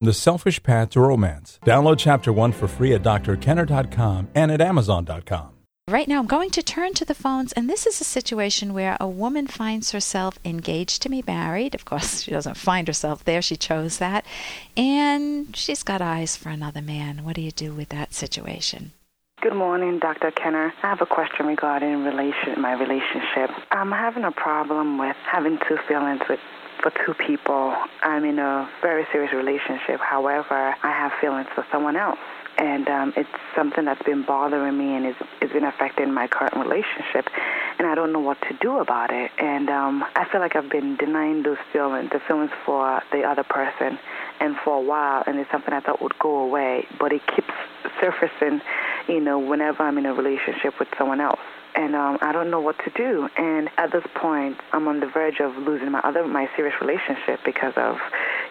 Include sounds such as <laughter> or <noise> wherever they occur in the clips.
The Selfish Path to Romance. Download Chapter 1 for free at drkenner.com and at amazon.com. Right now, I'm going to turn to the phones, and this is a situation where a woman finds herself engaged to be married. Of course, <laughs> she doesn't find herself there, she chose that. And she's got eyes for another man. What do you do with that situation? Good morning, Dr. Kenner. I have a question regarding relation, my relationship. I'm having a problem with having two feelings with for two people. I'm in a very serious relationship. However, I have feelings for someone else and um, it's something that's been bothering me and it's, it's been affecting my current relationship and I don't know what to do about it and um, I feel like I've been denying those feelings the feelings for the other person and for a while and it's something I thought would go away but it keeps surfacing you know whenever I'm in a relationship with someone else and um, I don't know what to do. And at this point, I'm on the verge of losing my other my serious relationship because of,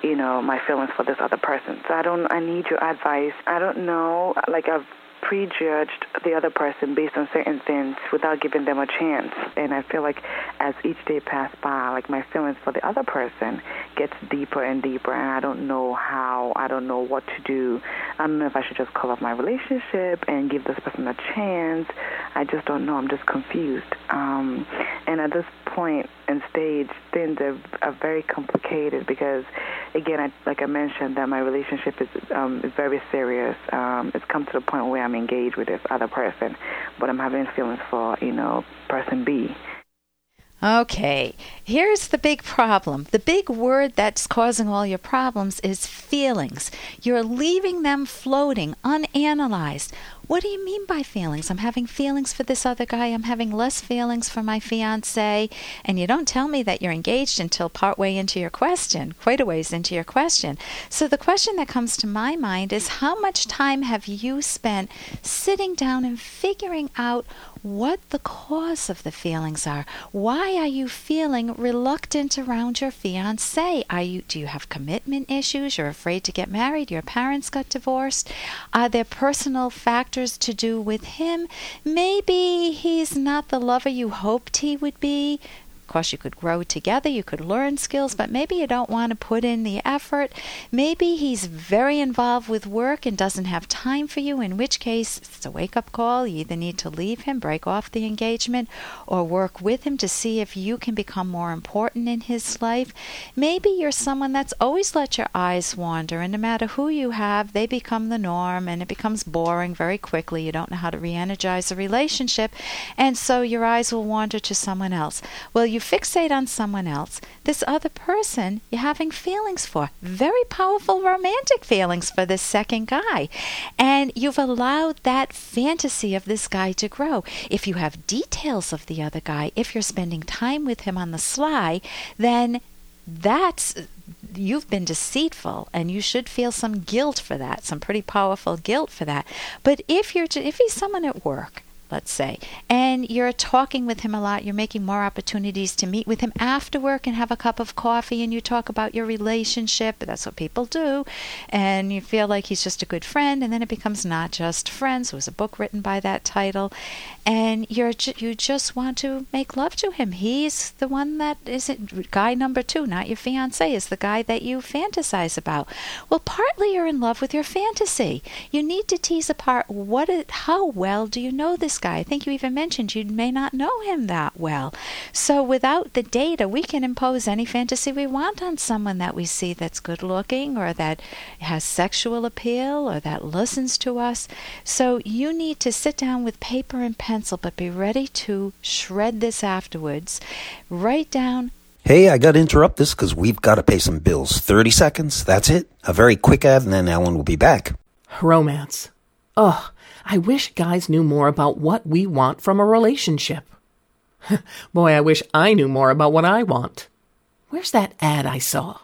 you know, my feelings for this other person. So I don't. I need your advice. I don't know. Like I've prejudged the other person based on certain things without giving them a chance. And I feel like as each day passed by, like my feelings for the other person gets deeper and deeper, and I don't know how, I don't know what to do. I don't know if I should just call up my relationship and give this person a chance. I just don't know. I'm just confused. Um, and at this point and stage, things are, are very complicated because, again, I, like I mentioned, that my relationship is um, is very serious. Um, it's come to the point where I'm engaged with this other person, but I'm having feelings for you know person B. Okay, here's the big problem. The big word that's causing all your problems is feelings. You're leaving them floating, unanalyzed. What do you mean by feelings? I'm having feelings for this other guy. I'm having less feelings for my fiance. And you don't tell me that you're engaged until partway into your question, quite a ways into your question. So the question that comes to my mind is how much time have you spent sitting down and figuring out what the cause of the feelings are. Why are you feeling reluctant around your fiance? Are you do you have commitment issues? You're afraid to get married? Your parents got divorced? Are there personal factors to do with him? Maybe he's not the lover you hoped he would be. Of course, you could grow together, you could learn skills, but maybe you don't want to put in the effort. Maybe he's very involved with work and doesn't have time for you, in which case it's a wake up call. You either need to leave him, break off the engagement, or work with him to see if you can become more important in his life. Maybe you're someone that's always let your eyes wander, and no matter who you have, they become the norm and it becomes boring very quickly. You don't know how to re energize a relationship, and so your eyes will wander to someone else. Well, you you fixate on someone else, this other person you're having feelings for, very powerful romantic feelings for this second guy. And you've allowed that fantasy of this guy to grow. If you have details of the other guy, if you're spending time with him on the sly, then that's you've been deceitful and you should feel some guilt for that some pretty powerful guilt for that but if you're if he's someone at work let's say, and you're talking with him a lot, you're making more opportunities to meet with him after work and have a cup of coffee and you talk about your relationship. That's what people do. And you feel like he's just a good friend, and then it becomes not just friends. There was a book written by that title. And you're you just want to make love to him. He's the one that is it, guy number two, not your fiance, is the guy that you fantasize about. Well, partly you're in love with your fantasy. You need to tease apart what it, how well do you know this guy. I think you even mentioned you may not know him that well. So without the data, we can impose any fantasy we want on someone that we see that's good looking or that has sexual appeal or that listens to us. So you need to sit down with paper and pencil, but be ready to shred this afterwards. Write down Hey, I got to interrupt this because we've got to pay some bills. 30 seconds, that's it. A very quick ad, and then Ellen will be back. Romance. Ugh, I wish guys knew more about what we want from a relationship. <laughs> Boy, I wish I knew more about what I want. Where's that ad I saw?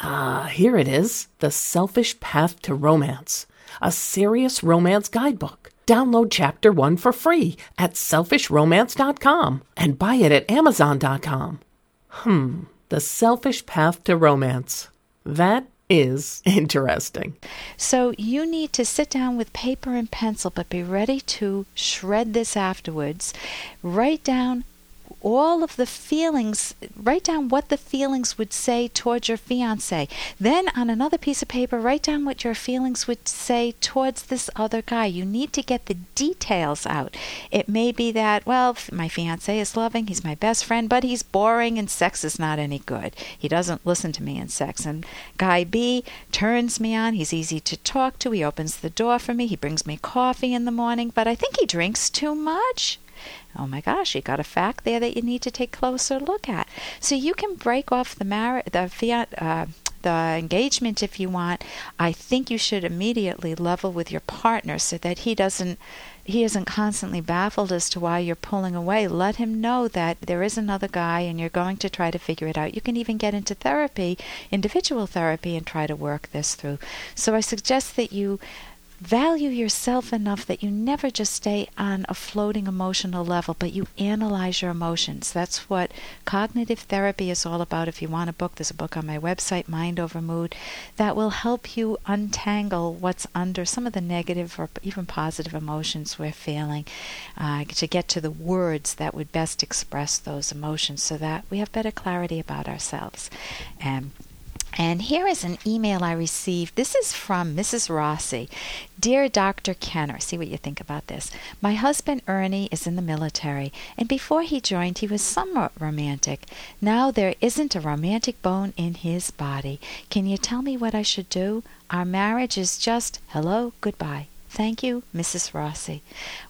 Ah, here it is The Selfish Path to Romance, a serious romance guidebook. Download chapter one for free at selfishromance.com and buy it at amazon.com. Hmm, The Selfish Path to Romance. That is <laughs> interesting. So you need to sit down with paper and pencil, but be ready to shred this afterwards. Write down all of the feelings, write down what the feelings would say towards your fiance. Then on another piece of paper, write down what your feelings would say towards this other guy. You need to get the details out. It may be that, well, my fiance is loving, he's my best friend, but he's boring and sex is not any good. He doesn't listen to me in sex. And guy B turns me on, he's easy to talk to, he opens the door for me, he brings me coffee in the morning, but I think he drinks too much. Oh my gosh, you got a fact there that you need to take closer look at. So you can break off the marriage, the fiat uh, the engagement if you want. I think you should immediately level with your partner so that he doesn't he isn't constantly baffled as to why you're pulling away. Let him know that there is another guy and you're going to try to figure it out. You can even get into therapy, individual therapy, and try to work this through. So I suggest that you value yourself enough that you never just stay on a floating emotional level, but you analyze your emotions. That's what cognitive therapy is all about. If you want a book, there's a book on my website, Mind Over Mood, that will help you untangle what's under some of the negative or even positive emotions we're feeling uh, to get to the words that would best express those emotions so that we have better clarity about ourselves. And and here is an email I received. This is from Mrs. Rossi. Dear Dr. Kenner, see what you think about this. My husband Ernie is in the military, and before he joined, he was somewhat romantic. Now there isn't a romantic bone in his body. Can you tell me what I should do? Our marriage is just hello, goodbye. Thank you, Mrs. Rossi.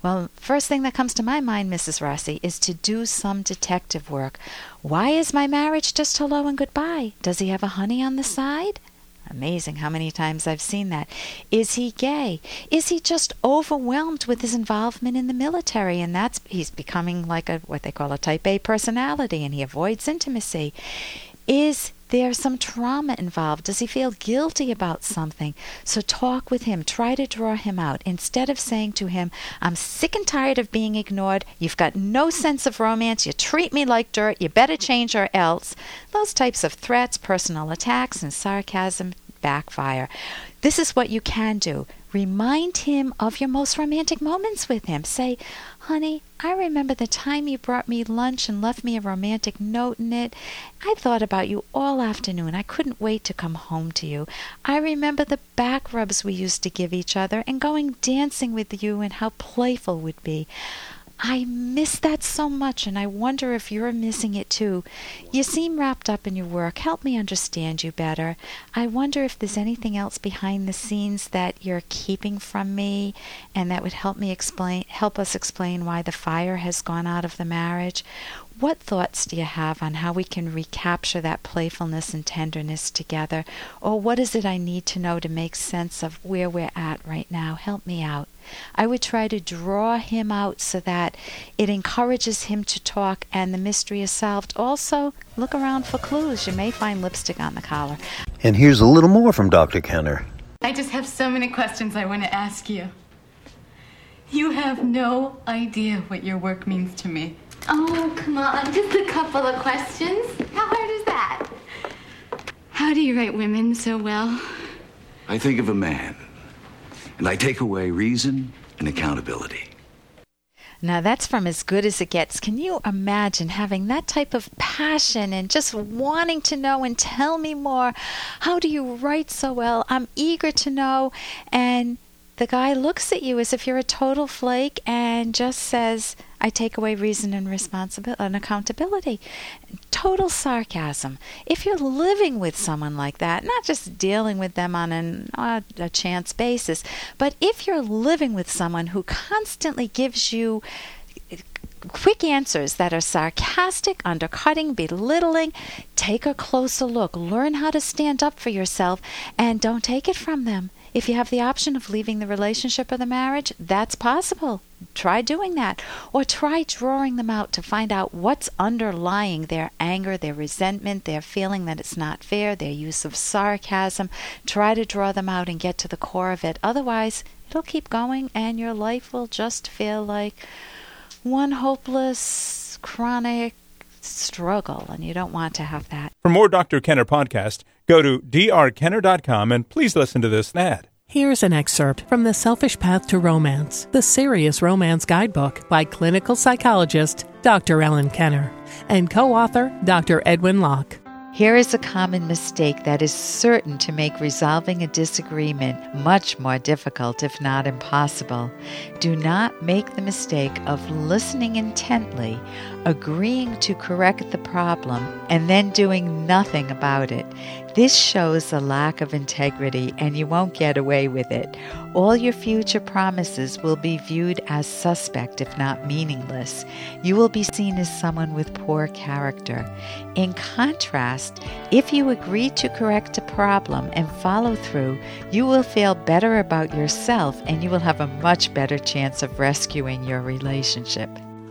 Well, first thing that comes to my mind, Mrs. Rossi, is to do some detective work. Why is my marriage just hello and goodbye? Does he have a honey on the side? Amazing how many times I've seen that. Is he gay? Is he just overwhelmed with his involvement in the military and that's he's becoming like a what they call a type A personality and he avoids intimacy? Is there's some trauma involved. Does he feel guilty about something? So talk with him. Try to draw him out. Instead of saying to him, I'm sick and tired of being ignored. You've got no sense of romance. You treat me like dirt. You better change or else. Those types of threats, personal attacks, and sarcasm backfire. This is what you can do. Remind him of your most romantic moments with him. Say, Honey, I remember the time you brought me lunch and left me a romantic note in it. I thought about you all afternoon. I couldn't wait to come home to you. I remember the back rubs we used to give each other and going dancing with you and how playful we'd be. I miss that so much, and I wonder if you're missing it too. You seem wrapped up in your work. Help me understand you better. I wonder if there's anything else behind the scenes that you're keeping from me, and that would help me explain, help us explain why the fire has gone out of the marriage. What thoughts do you have on how we can recapture that playfulness and tenderness together? Or what is it I need to know to make sense of where we're at right now? Help me out. I would try to draw him out so that it encourages him to talk and the mystery is solved. Also, look around for clues. You may find lipstick on the collar. And here's a little more from Dr. Kenner. I just have so many questions I want to ask you. You have no idea what your work means to me. Oh, come on, just a couple of questions. How hard is that? How do you write women so well? I think of a man, and I take away reason and accountability. Now that's from as good as it gets. Can you imagine having that type of passion and just wanting to know and tell me more? How do you write so well? I'm eager to know. And the guy looks at you as if you're a total flake and just says, I take away reason and responsibility and accountability. Total sarcasm. If you're living with someone like that, not just dealing with them on an, uh, a chance basis, but if you're living with someone who constantly gives you quick answers that are sarcastic, undercutting, belittling, take a closer look. Learn how to stand up for yourself and don't take it from them. If you have the option of leaving the relationship or the marriage, that's possible. Try doing that. Or try drawing them out to find out what's underlying their anger, their resentment, their feeling that it's not fair, their use of sarcasm. Try to draw them out and get to the core of it. Otherwise, it'll keep going and your life will just feel like one hopeless, chronic struggle, and you don't want to have that. For more Dr. Kenner podcast, go to drkenner.com and please listen to this ad. Here's an excerpt from The Selfish Path to Romance, the Serious Romance Guidebook by clinical psychologist Dr. Ellen Kenner and co author Dr. Edwin Locke. Here is a common mistake that is certain to make resolving a disagreement much more difficult, if not impossible. Do not make the mistake of listening intently, agreeing to correct the problem, and then doing nothing about it. This shows a lack of integrity, and you won't get away with it. All your future promises will be viewed as suspect, if not meaningless. You will be seen as someone with poor character. In contrast, if you agree to correct a problem and follow through, you will feel better about yourself and you will have a much better chance of rescuing your relationship.